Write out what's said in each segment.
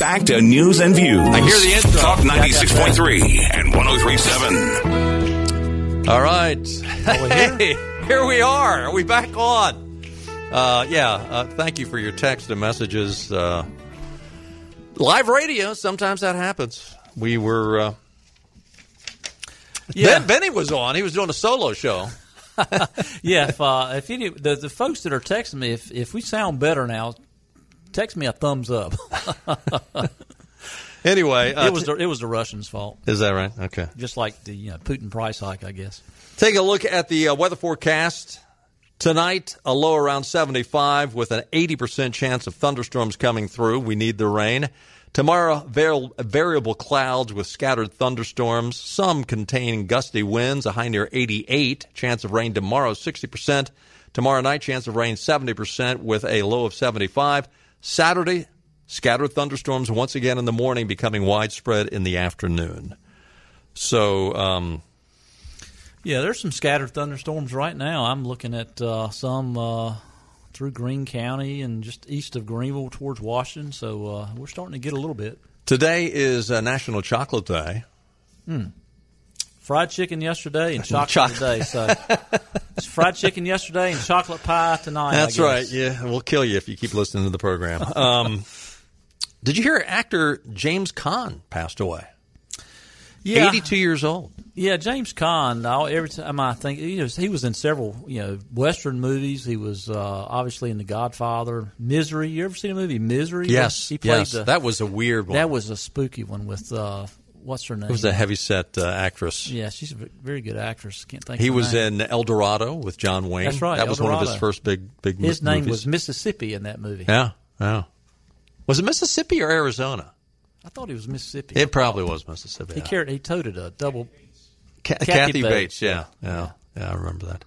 Back to news and views. I hear the intro. Talk 96.3 and 1037. All right. Hey, here we are. Are we back on? Uh, yeah. Uh, thank you for your text and messages. Uh, live radio, sometimes that happens. We were. Uh, Yeah. Ben, Benny was on. He was doing a solo show. yeah, if uh, if any the, the folks that are texting me, if if we sound better now, text me a thumbs up. Anyway, uh, it was the, it was the Russians' fault, is that right? Okay. just like the you know, Putin price hike, I guess. Take a look at the uh, weather forecast. Tonight, a low around 75 with an 80% chance of thunderstorms coming through. We need the rain. Tomorrow, var- variable clouds with scattered thunderstorms, some containing gusty winds, a high near 88. Chance of rain tomorrow, 60%. Tomorrow night, chance of rain, 70% with a low of 75. Saturday, scattered thunderstorms once again in the morning, becoming widespread in the afternoon. So, um, Yeah, there's some scattered thunderstorms right now. I'm looking at uh, some uh, through Greene County and just east of Greenville towards Washington. So uh, we're starting to get a little bit. Today is uh, National Chocolate Day. Fried chicken yesterday and chocolate Choc- today. So it's fried chicken yesterday and chocolate pie tonight. That's right. Yeah, we'll kill you if you keep listening to the program. Um, did you hear actor James Caan passed away? Yeah. 82 years old. Yeah, James Caan. I- Every time I think he was, he was in several, you know, Western movies. He was uh, obviously in The Godfather, Misery. You ever seen a movie Misery? Yes, he played yes. the, that was a weird one. that was a spooky one with uh, what's her name? it was a heavy set uh, actress. yeah, she's a very good actress. Can't think. He was name. in El Dorado with John Wayne. That's right, That was one of his first big big His name movies. was Mississippi in that movie. Yeah, yeah. Was it Mississippi or Arizona? I thought he was Mississippi. It probably was Mississippi. he yeah. carried. He toted a double. Ca- Kathy Bates, Bates, yeah, yeah, yeah, I remember that.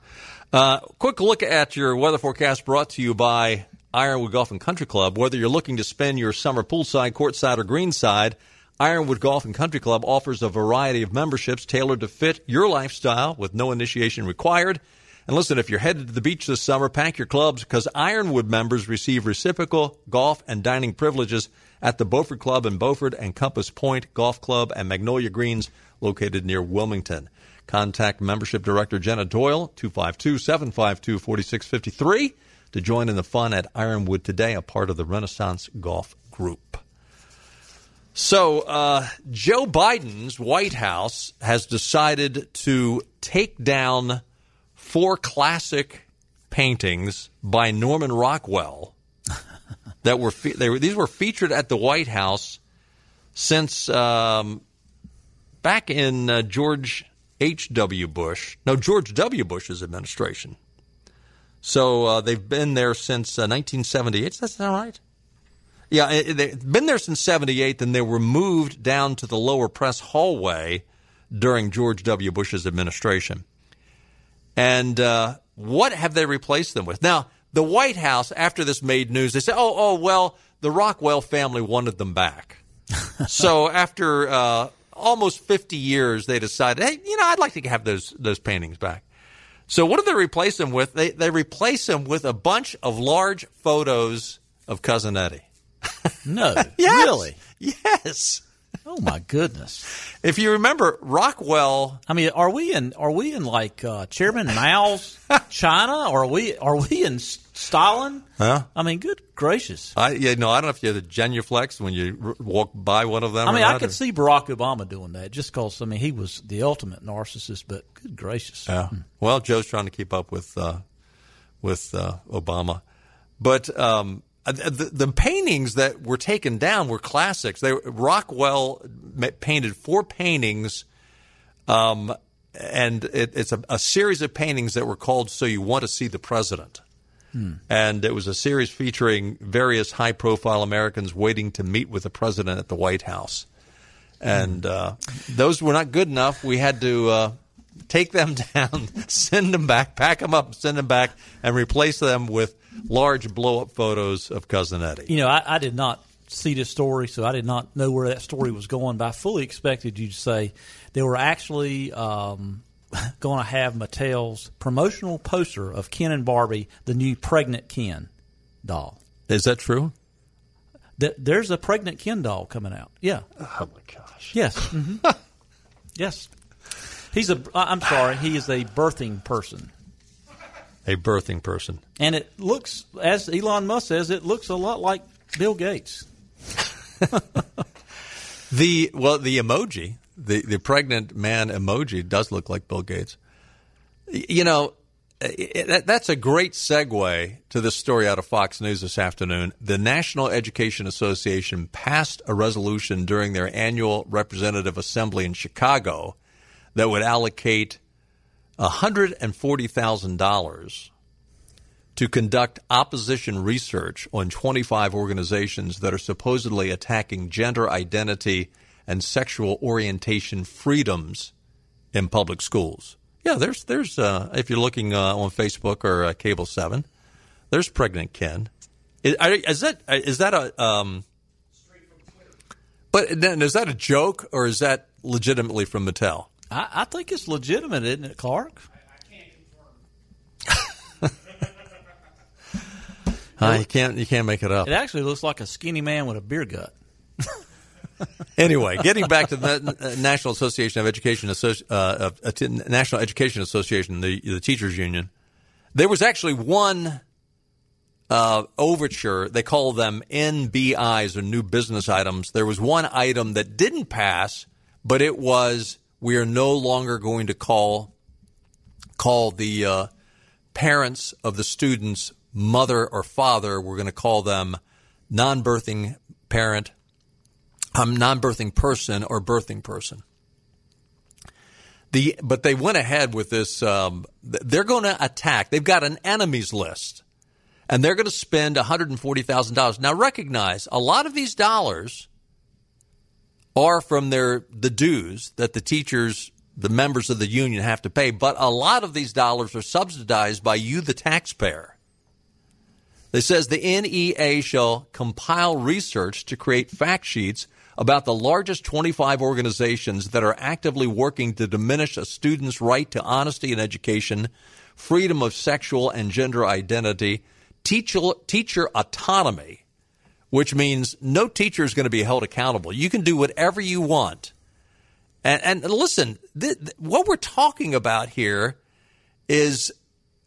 Uh, quick look at your weather forecast brought to you by Ironwood Golf and Country Club. Whether you're looking to spend your summer poolside, courtside, or greenside, Ironwood Golf and Country Club offers a variety of memberships tailored to fit your lifestyle with no initiation required. And listen, if you're headed to the beach this summer, pack your clubs because Ironwood members receive reciprocal golf and dining privileges at the Beaufort Club in Beaufort and Compass Point Golf Club and Magnolia Greens located near Wilmington. Contact Membership Director Jenna Doyle, 252-752-4653 to join in the fun at Ironwood today, a part of the Renaissance Golf Group. So, uh, Joe Biden's White House has decided to take down four classic paintings by Norman Rockwell that were fe- they were these were featured at the White House since um, back in uh, George H. W. Bush, no George W. Bush's administration. So uh, they've been there since uh, 1978. Does that sound right? Yeah, they've been there since 78, then they were moved down to the lower press hallway during George W. Bush's administration. And uh, what have they replaced them with? Now, the White House, after this made news, they said, oh, oh, well, the Rockwell family wanted them back. so after uh, almost 50 years, they decided, hey, you know, I'd like to have those, those paintings back. So what do they replace them with? They, they replace them with a bunch of large photos of Cousin Eddie. No, Yes. really. Yes. Oh my goodness. If you remember, Rockwell. I mean, are we in are we in like uh, Chairman Mao's China, or are we are we in Stalin? Huh? I mean, good gracious. I yeah no I don't know if you had a genuflex when you r- walk by one of them. I mean, I could or- see Barack Obama doing that just because I mean he was the ultimate narcissist. But good gracious, Yeah. Well, Joe's trying to keep up with uh, with uh, Obama, but um, the, the paintings that were taken down were classics. They Rockwell painted four paintings, um, and it, it's a, a series of paintings that were called "So You Want to See the President." And it was a series featuring various high profile Americans waiting to meet with the president at the White House. And uh, those were not good enough. We had to uh, take them down, send them back, pack them up, send them back, and replace them with large blow up photos of Cousin Eddie. you know, I, I did not see this story, so I did not know where that story was going. But I fully expected you to say they were actually um, going to have Mattel's promotional poster of Ken and Barbie, the new pregnant Ken doll. Is that true? Th- there's a pregnant Ken doll coming out. Yeah. Oh my gosh. Yes. hmm yes. He's a. I- I'm sorry. He is a birthing person, A birthing person. and it looks, as Elon Musk says, it looks a lot like Bill Gates. The well, the emoji, the the pregnant man emoji, does look like Bill Gates. You know, that, that's a great segue to this story out of Fox News this afternoon. The National Education Association passed a resolution during their annual representative assembly in Chicago that would allocate hundred and forty thousand dollars to conduct opposition research on 25 organizations that are supposedly attacking gender identity and sexual orientation freedoms in public schools. Yeah, there's there's uh, if you're looking uh, on Facebook or uh, Cable Seven, there's pregnant Ken. Is, is that is that a um? But then is that a joke or is that legitimately from Mattel? I, I think it's legitimate, isn't it, Clark? Uh, you can't you can't make it up. It actually looks like a skinny man with a beer gut. Anyway, getting back to the National Association of Education, uh, of, uh, t- National Education Association, the the teachers union, there was actually one uh, overture. They call them NBIs or new business items. There was one item that didn't pass, but it was we are no longer going to call call the uh, parents of the students mother or father. We're going to call them non-birthing parent um, non-birthing person or birthing person. The but they went ahead with this. Um, they're going to attack. They've got an enemies list, and they're going to spend one hundred and forty thousand dollars. Now, recognize a lot of these dollars are from their the dues that the teachers, the members of the union, have to pay. But a lot of these dollars are subsidized by you, the taxpayer. It says the NEA shall compile research to create fact sheets about the largest 25 organizations that are actively working to diminish a student's right to honesty in education, freedom of sexual and gender identity, teacher, teacher autonomy, which means no teacher is going to be held accountable. You can do whatever you want. And, and listen, th- th- what we're talking about here is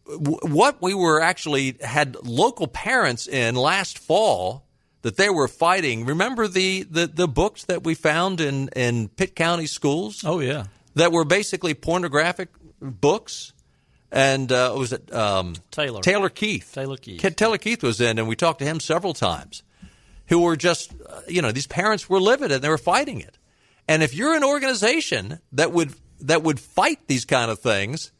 w- what we were actually had local parents in last fall that they were fighting. Remember the, the, the books that we found in, in Pitt County schools Oh yeah. that were basically pornographic books? And uh, was it um, Taylor. Taylor Keith? Taylor Keith. Taylor Keith was in, and we talked to him several times. Who were just, uh, you know, these parents were livid and they were fighting it. And if you're an organization that would that would fight these kind of things,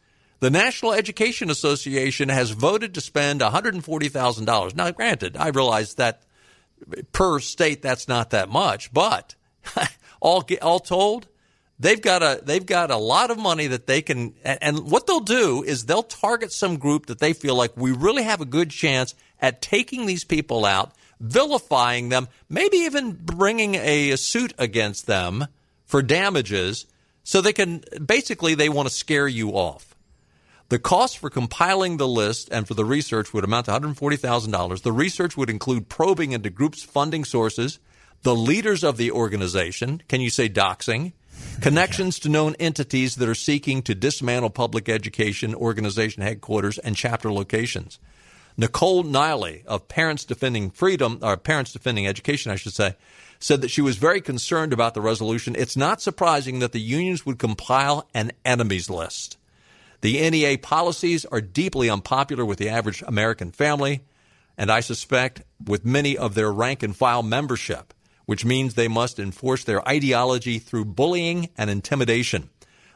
the National Education Association has voted to spend $140,000. Now, granted, I realize that per state that's not that much, but all all told, they've got a they've got a lot of money that they can and what they'll do is they'll target some group that they feel like we really have a good chance at taking these people out, vilifying them, maybe even bringing a, a suit against them for damages so they can basically they want to scare you off. The cost for compiling the list and for the research would amount to $140,000. The research would include probing into groups' funding sources, the leaders of the organization, can you say doxing, connections to known entities that are seeking to dismantle public education organization headquarters and chapter locations. Nicole Neily of Parents Defending Freedom, or Parents Defending Education, I should say, said that she was very concerned about the resolution. It's not surprising that the unions would compile an enemies list. The NEA policies are deeply unpopular with the average American family, and I suspect with many of their rank and file membership, which means they must enforce their ideology through bullying and intimidation.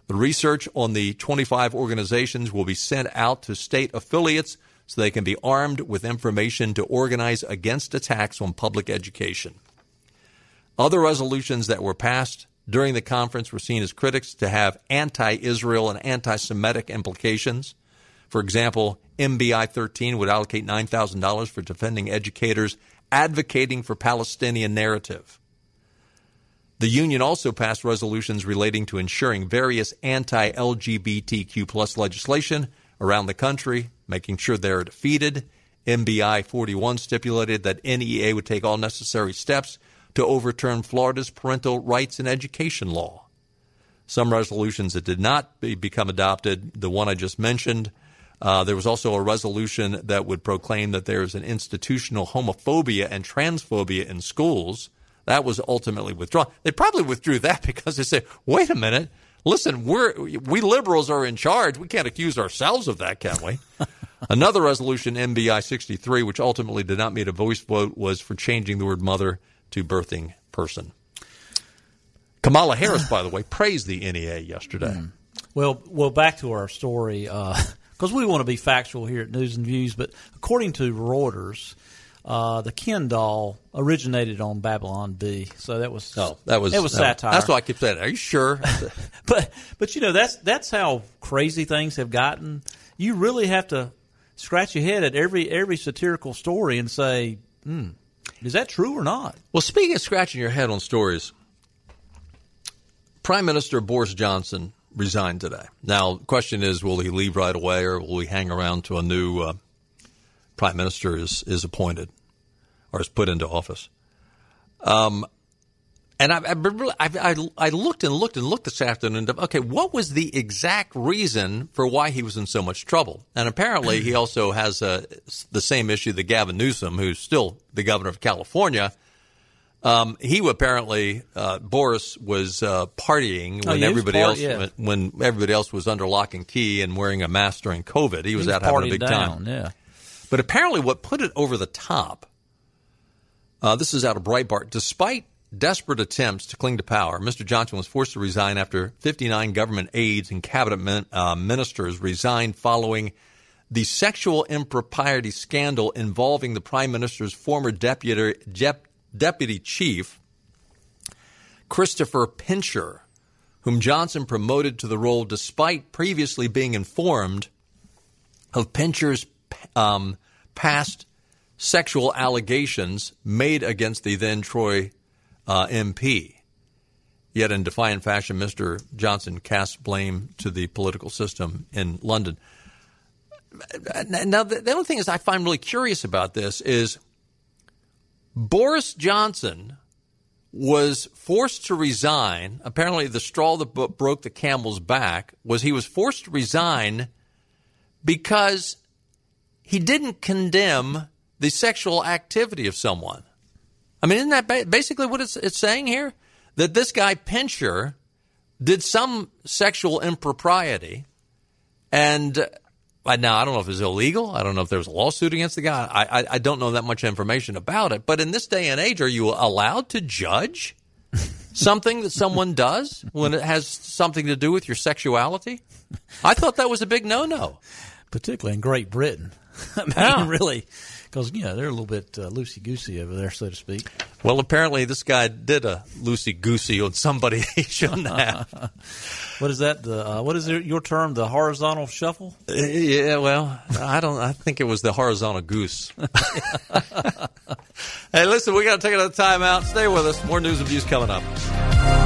The research on the 25 organizations will be sent out to state affiliates so they can be armed with information to organize against attacks on public education. Other resolutions that were passed during the conference were seen as critics to have anti Israel and anti Semitic implications. For example, NBI 13 would allocate $9,000 for defending educators advocating for Palestinian narrative. The union also passed resolutions relating to ensuring various anti LGBTQ legislation around the country, making sure they're defeated NBI 41 stipulated that NEA would take all necessary steps to overturn Florida's parental rights and education law. Some resolutions that did not be, become adopted, the one I just mentioned, uh, there was also a resolution that would proclaim that there is an institutional homophobia and transphobia in schools. That was ultimately withdrawn. They probably withdrew that because they said, wait a minute, listen, we're, we liberals are in charge. We can't accuse ourselves of that, can we? Another resolution, NBI 63, which ultimately did not meet a voice vote, was for changing the word mother to birthing person. Kamala Harris, by the way, praised the NEA yesterday. Mm. Well, well, back to our story because uh, we want to be factual here at News and Views. But according to Reuters, uh, the Ken doll originated on Babylon Bee, so that was oh that was it was satire. That's why I keep saying. Are you sure? but but you know that's that's how crazy things have gotten. You really have to scratch your head at every every satirical story and say, hmm, is that true or not? Well, speaking of scratching your head on stories, Prime Minister Boris Johnson resigned today. Now, the question is, will he leave right away or will he hang around to a new uh, prime minister is, is appointed or is put into office? Um, and I, I, I, I, looked and looked and looked this afternoon. Okay, what was the exact reason for why he was in so much trouble? And apparently, he also has uh, the same issue that Gavin Newsom, who's still the governor of California. Um, he apparently uh, Boris was uh, partying oh, when oh, everybody part, else yeah. when, when, everybody else was under lock and key and wearing a mask during COVID. He was, he was out having a big down, time. Yeah. But apparently, what put it over the top. Uh, this is out of Breitbart. Despite desperate attempts to cling to power, Mr. Johnson was forced to resign after 59 government aides and cabinet min, uh, ministers resigned following the sexual impropriety scandal involving the prime minister's former deputy, dep, deputy chief, Christopher Pincher, whom Johnson promoted to the role despite previously being informed of Pincher's um, past sexual allegations made against the then Tory uh, MP. Yet, in defiant fashion, Mr. Johnson cast blame to the political system in London. Now, the, the only thing is I find really curious about this is Boris Johnson was forced to resign. Apparently, the straw that broke the camel's back was he was forced to resign because he didn't condemn the sexual activity of someone. I mean, isn't that basically what it's, it's saying here? That this guy Pincher did some sexual impropriety, and uh, now I don't know if it's illegal. I don't know if there was a lawsuit against the guy. I, I, I don't know that much information about it. But in this day and age, are you allowed to judge something that someone does when it has something to do with your sexuality? I thought that was a big no-no, particularly in Great Britain. I mean, yeah. really because you know they're a little bit uh, loosey goosey over there, so to speak. Well, apparently this guy did a loosey goosey on somebody he shouldn't have. what is that? The uh, what is it, your term? The horizontal shuffle? Uh, yeah, well, I don't. I think it was the horizontal goose. hey, listen, we got to take another time out. Stay with us. More news and views coming up.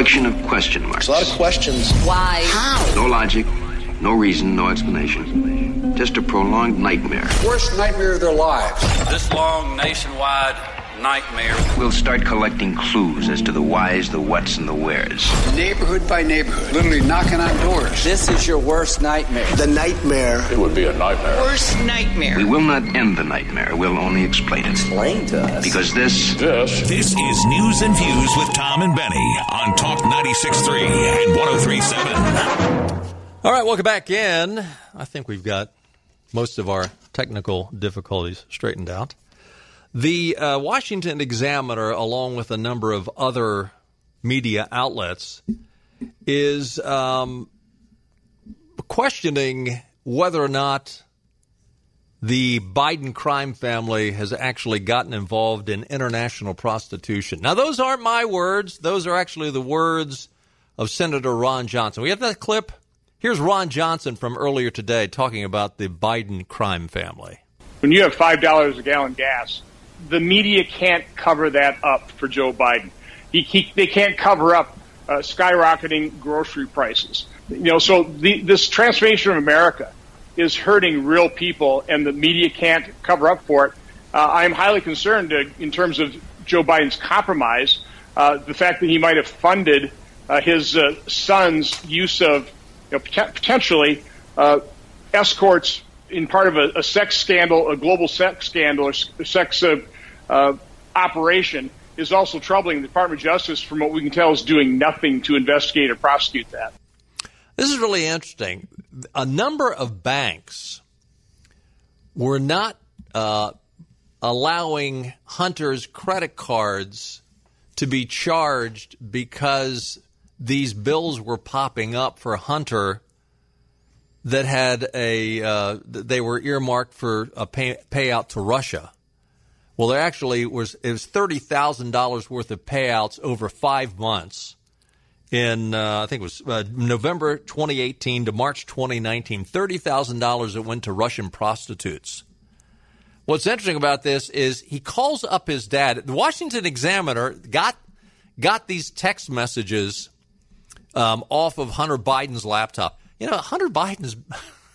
Collection of question marks. a lot of questions. Why? How? No logic, no reason, no explanation. Just a prolonged nightmare. Worst nightmare of their lives. This long nationwide nightmare. We'll start collecting clues as to the whys, the whats, and the wheres. Neighborhood by neighborhood, literally knocking on doors. This is your worst nightmare. The nightmare. It would be a nightmare. Worst nightmare. We will not end the nightmare. We'll only explain it. Explain to us. Because this. This. This is News and Views with Tom and Benny on Talk 96.3 and 103.7. All right, welcome back in. I think we've got most of our technical difficulties straightened out. The uh, Washington Examiner, along with a number of other media outlets, is um, questioning whether or not the Biden crime family has actually gotten involved in international prostitution. Now, those aren't my words, those are actually the words of Senator Ron Johnson. We have that clip. Here's Ron Johnson from earlier today talking about the Biden crime family. When you have $5 a gallon gas, the media can't cover that up for Joe Biden. he, he, they can't cover up uh, skyrocketing grocery prices. You know, so the, this transformation of America is hurting real people, and the media can't cover up for it. Uh, I am highly concerned uh, in terms of Joe Biden's compromise, uh, the fact that he might have funded uh, his uh, son's use of you know, pot- potentially escorts in part of a, a, sex scandal, a global sex scandal, or sex operation is also troubling. The Department of Justice, from what we can tell, is doing nothing to investigate or prosecute that. This is really interesting. A number of banks were not uh, allowing Hunter's credit cards to be charged because these bills were popping up for Hunter that had a uh, they were earmarked for a pay, payout to Russia. Well, there actually was it was thirty thousand dollars worth of payouts over five months in uh, I think it was uh, November 2018 to March 2019. Thirty thousand dollars that went to Russian prostitutes. What's interesting about this is he calls up his dad. The Washington Examiner got got these text messages um, off of Hunter Biden's laptop. You know, Hunter Biden's.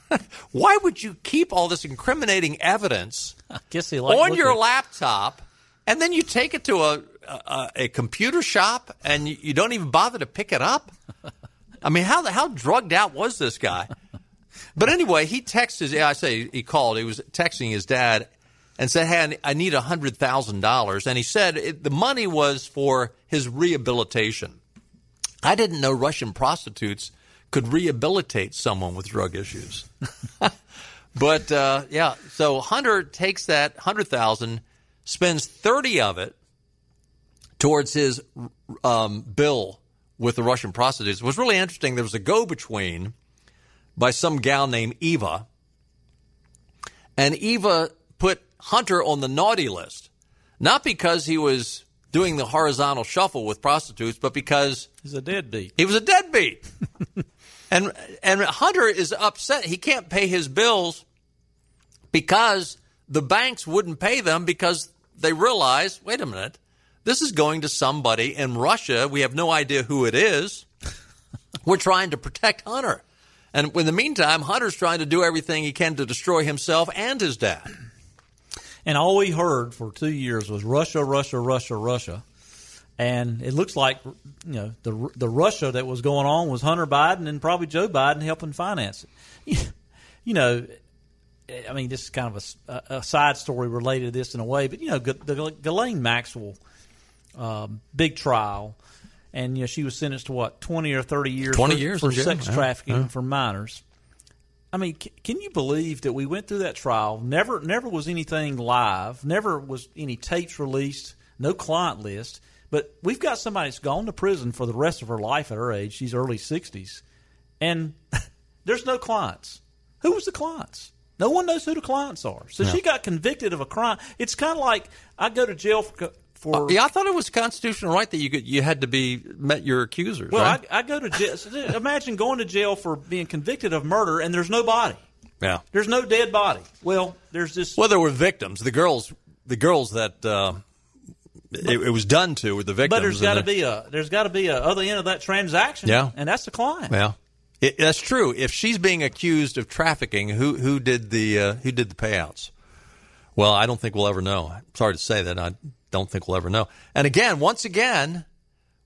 why would you keep all this incriminating evidence on your laptop and then you take it to a, a, a computer shop and you, don't even bother to pick it up? I mean, how how drugged out was this guy? But anyway, he texted. Yeah, I say he called. He was texting his dad and said, "Hey, I need a hundred thousand dollars." And he said it, the money was for his rehabilitation. I didn't know Russian prostitutes could rehabilitate someone with drug issues. but uh, yeah, so Hunter takes that hundred thousand, spends thirty of it towards his um, bill with the Russian prostitutes. It was really interesting. There was a go-between by some gal named Eva, and Eva put Hunter on the naughty list, not because he was doing the horizontal shuffle with prostitutes, but because he's a deadbeat. He was a deadbeat. And and Hunter is upset. He can't pay his bills because the banks wouldn't pay them because they realize, wait a minute, this is going to somebody in Russia. We have no idea who it is. We're trying to protect Hunter. And in the meantime, Hunter's trying to do everything he can to destroy himself and his dad. And all we heard for two years was Russia, Russia, Russia, Russia and it looks like you know the the Russia that was going on was Hunter Biden and probably Joe Biden helping finance it. you know, I mean, this is kind of a, a, side story related to this in a way, but you know, the Ghislaine Maxwell um, big trial, and you know she was sentenced to what twenty or thirty years, twenty for, years for sex trafficking yeah. for minors. I mean, can you believe that we went through that trial? Never, never was anything live. Never was any tapes released. No client list but we've got somebody that's gone to prison for the rest of her life at her age. She's early 60s. And there's no clients. Who was the clients? No one knows who the clients are. So she got convicted of a crime. It's kind of like I go to jail for. for uh, yeah, I thought it was constitutional right that you could you had to be met your accusers. Well, right? I, I go to jail. imagine going to jail for being convicted of murder and there's no body. Yeah, there's no dead body. Well, there's this. Well, there were victims. The girls, the girls that uh, it, it, was done to with the victims. But there's got to be a there's got to be a other end of that transaction. Yeah, and that's the client. Yeah, it, that's true. If she's being accused of trafficking, who who did the uh, who did the payouts? Well, I don't think we'll ever know. Sorry to say that. I don't think we'll ever know. And again, once again,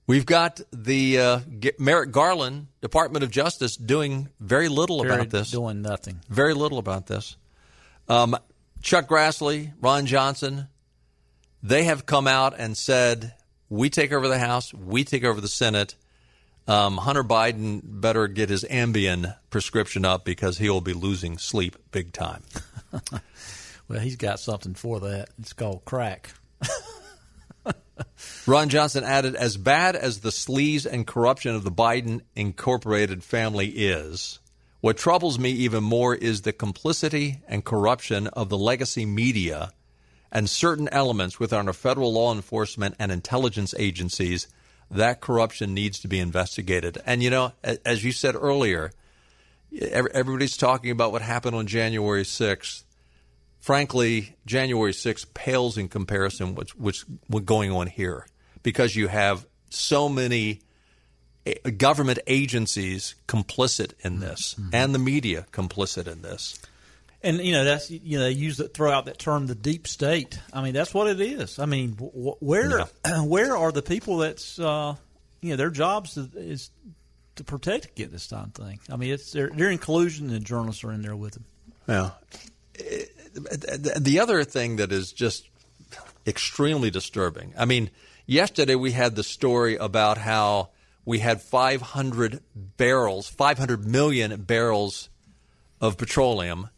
we've got the uh, Merrick Garland Department of Justice doing very little very about this. Doing nothing. Very little about this. Um, Chuck Grassley, Ron Johnson, they have come out and said, we take over the House, we take over the Senate. Um, Hunter Biden better get his Ambien prescription up because he will be losing sleep big time. well, he's got something for that. It's called crack. Ron Johnson added, as bad as the sleaze and corruption of the Biden Incorporated family is, what troubles me even more is the complicity and corruption of the legacy media and certain elements within our federal law enforcement and intelligence agencies, that corruption needs to be investigated. And, you know, as you said earlier, everybody's talking about what happened on January 6th. Frankly, January 6th pales in comparison with what's going on here because you have so many eh, government agencies complicit in this and the media complicit in this. And you know that's you know they use it throw out that term the deep state. I mean that's what it is. I mean wh- where where are the people that's uh, you know their jobs is, is to protect against this time thing. I mean it's they're, they're in collusion and journalists are in there with them. Yeah. The other thing that is just extremely disturbing. I mean, yesterday we had the story about how we had 500 barrels, 500 million barrels of petroleum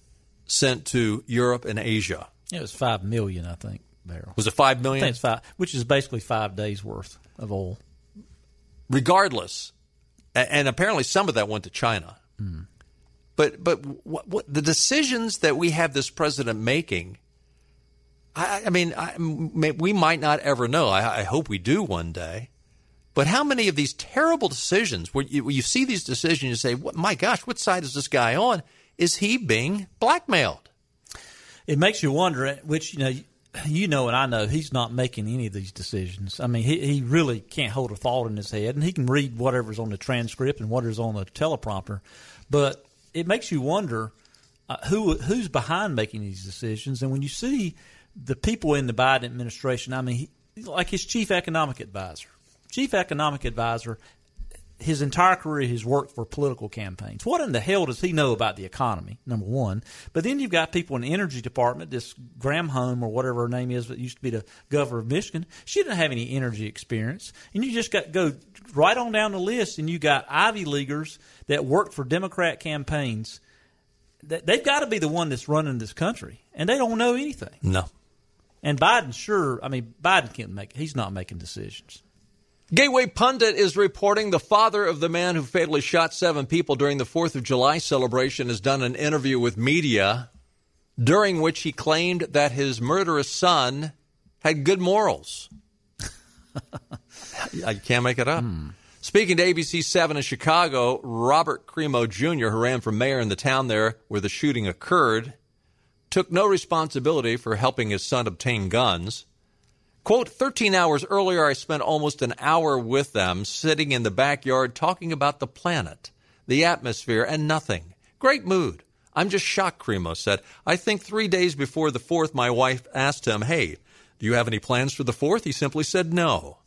sent to Europe and Asia. It was five million, I think, barrels. Was it five million? I think it's five, which is basically five days worth of oil. regardless, and apparently some of that went to China. Hmm. But but what, what the decisions that we have this president making, I, I mean, I, may, we might not ever know. I, I hope we do one day. But how many of these terrible decisions, where you, where you see these decisions, you say, what, "My gosh, what side is this guy on? Is he being blackmailed?" it makes you wonder which you know you know and I know he's not making any of these decisions. I mean, he he really can't hold a thought in his head, and he can read whatever's on the transcript and whatever's on the teleprompter, but it makes you wonder uh, who who's behind making these decisions. And when you see the people in the Biden administration, I mean, he, like his chief economic advisor, chief economic advisor his entire career he's worked for political campaigns. What in the hell does he know about the economy? Number one. But then you've got people in the energy department, this Granholm or whatever her name is that used to be the governor of Michigan. She didn't have any energy experience. And you just got go right on down the list and you got Ivy Leaguers that worked for Democrat campaigns. They've got to be the one that's running this country. And they don't know anything. No. And Biden sure I mean Biden can't make he's not making decisions. Gateway Pundit is reporting the father of the man who fatally shot seven people during the 4th of July celebration has done an interview with media during which he claimed that his murderous son had good morals. I can't make it up. Hmm. Speaking to ABC 7 in Chicago, Robert Crimo Jr., who ran for mayor in the town there where the shooting occurred, took no responsibility for helping his son obtain guns. Quote, 13 hours earlier, I spent almost an hour with them, sitting in the backyard talking about the planet, the atmosphere, and nothing. Great mood. I'm just shocked, Crimo said. I think three days before the 4th, my wife asked him, Hey, do you have any plans for the 4th? He simply said no.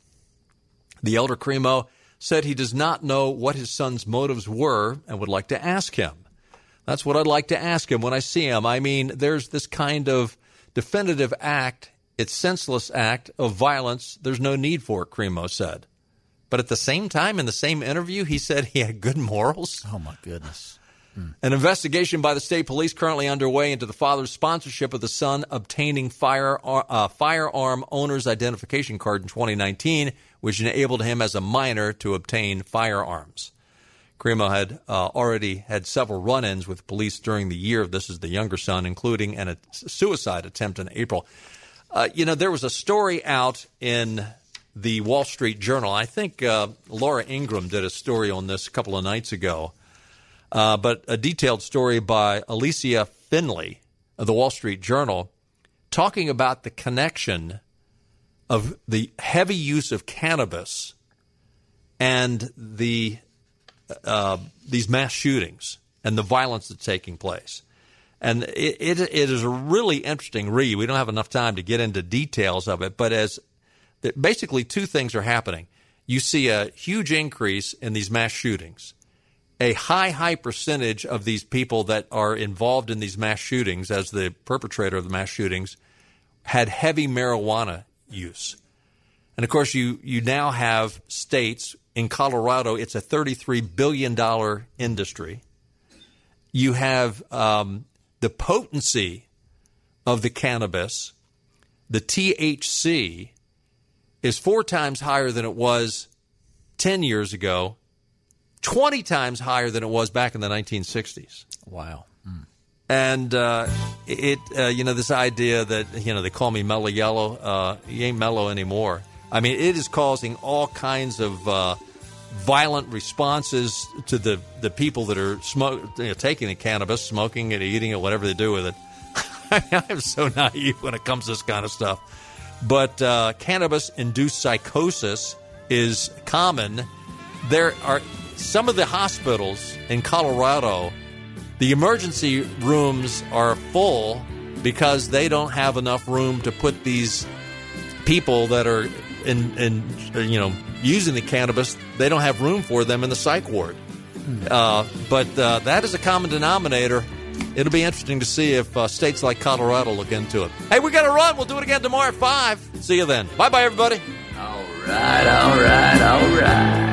The elder Crimo said he does not know what his son's motives were and would like to ask him. That's what I'd like to ask him when I see him. I mean, there's this kind of definitive act, it's senseless act of violence. There's no need for it, Crimo said. But at the same time, in the same interview, he said he had good morals. Oh my goodness. An investigation by the state police currently underway into the father's sponsorship of the son obtaining fire, uh, firearm owner's identification card in 2019, which enabled him as a minor to obtain firearms. Crimo had uh, already had several run-ins with police during the year. Of this is the younger son, including an, a suicide attempt in April. Uh, you know, there was a story out in the Wall Street Journal. I think uh, Laura Ingraham did a story on this a couple of nights ago. Uh, but a detailed story by Allysia Finley of the Wall Street Journal talking about the connection of the heavy use of cannabis and the uh, these mass shootings and the violence that's taking place. And it, it, it is a really interesting read. We don't have enough time to get into details of it, but as basically two things are happening. You see a huge increase in these mass shootings. A high, high percentage of these people that are involved in these mass shootings, as the perpetrator of the mass shootings, had heavy marijuana use. And of course, you, you now have states in Colorado, it's a $33 billion industry. You have um, the potency of the cannabis, the THC, is four times higher than it was 10 years ago, 20 times higher than it was back in the 1960s. Wow. And uh, it, uh, you know, this idea that you know they call me mellow yellow, uh, you ain't mellow anymore. I mean, it is causing all kinds of uh, violent responses to the the people that are smoke, you know, taking the cannabis, smoking it, eating it, whatever they do with it. I'm so naive when it comes to this kind of stuff. But uh, cannabis induced psychosis is common. There are some of the hospitals in Colorado, the emergency rooms are full because they don't have enough room to put these people that are in, in you know using the cannabis. They don't have room for them in the psych ward. Uh, but uh, that is a common denominator. It'll be interesting to see if uh, states like Colorado look into it. Hey, we got to run. We'll do it again tomorrow at 5. See you then. Bye bye, everybody. All right, all right, all right.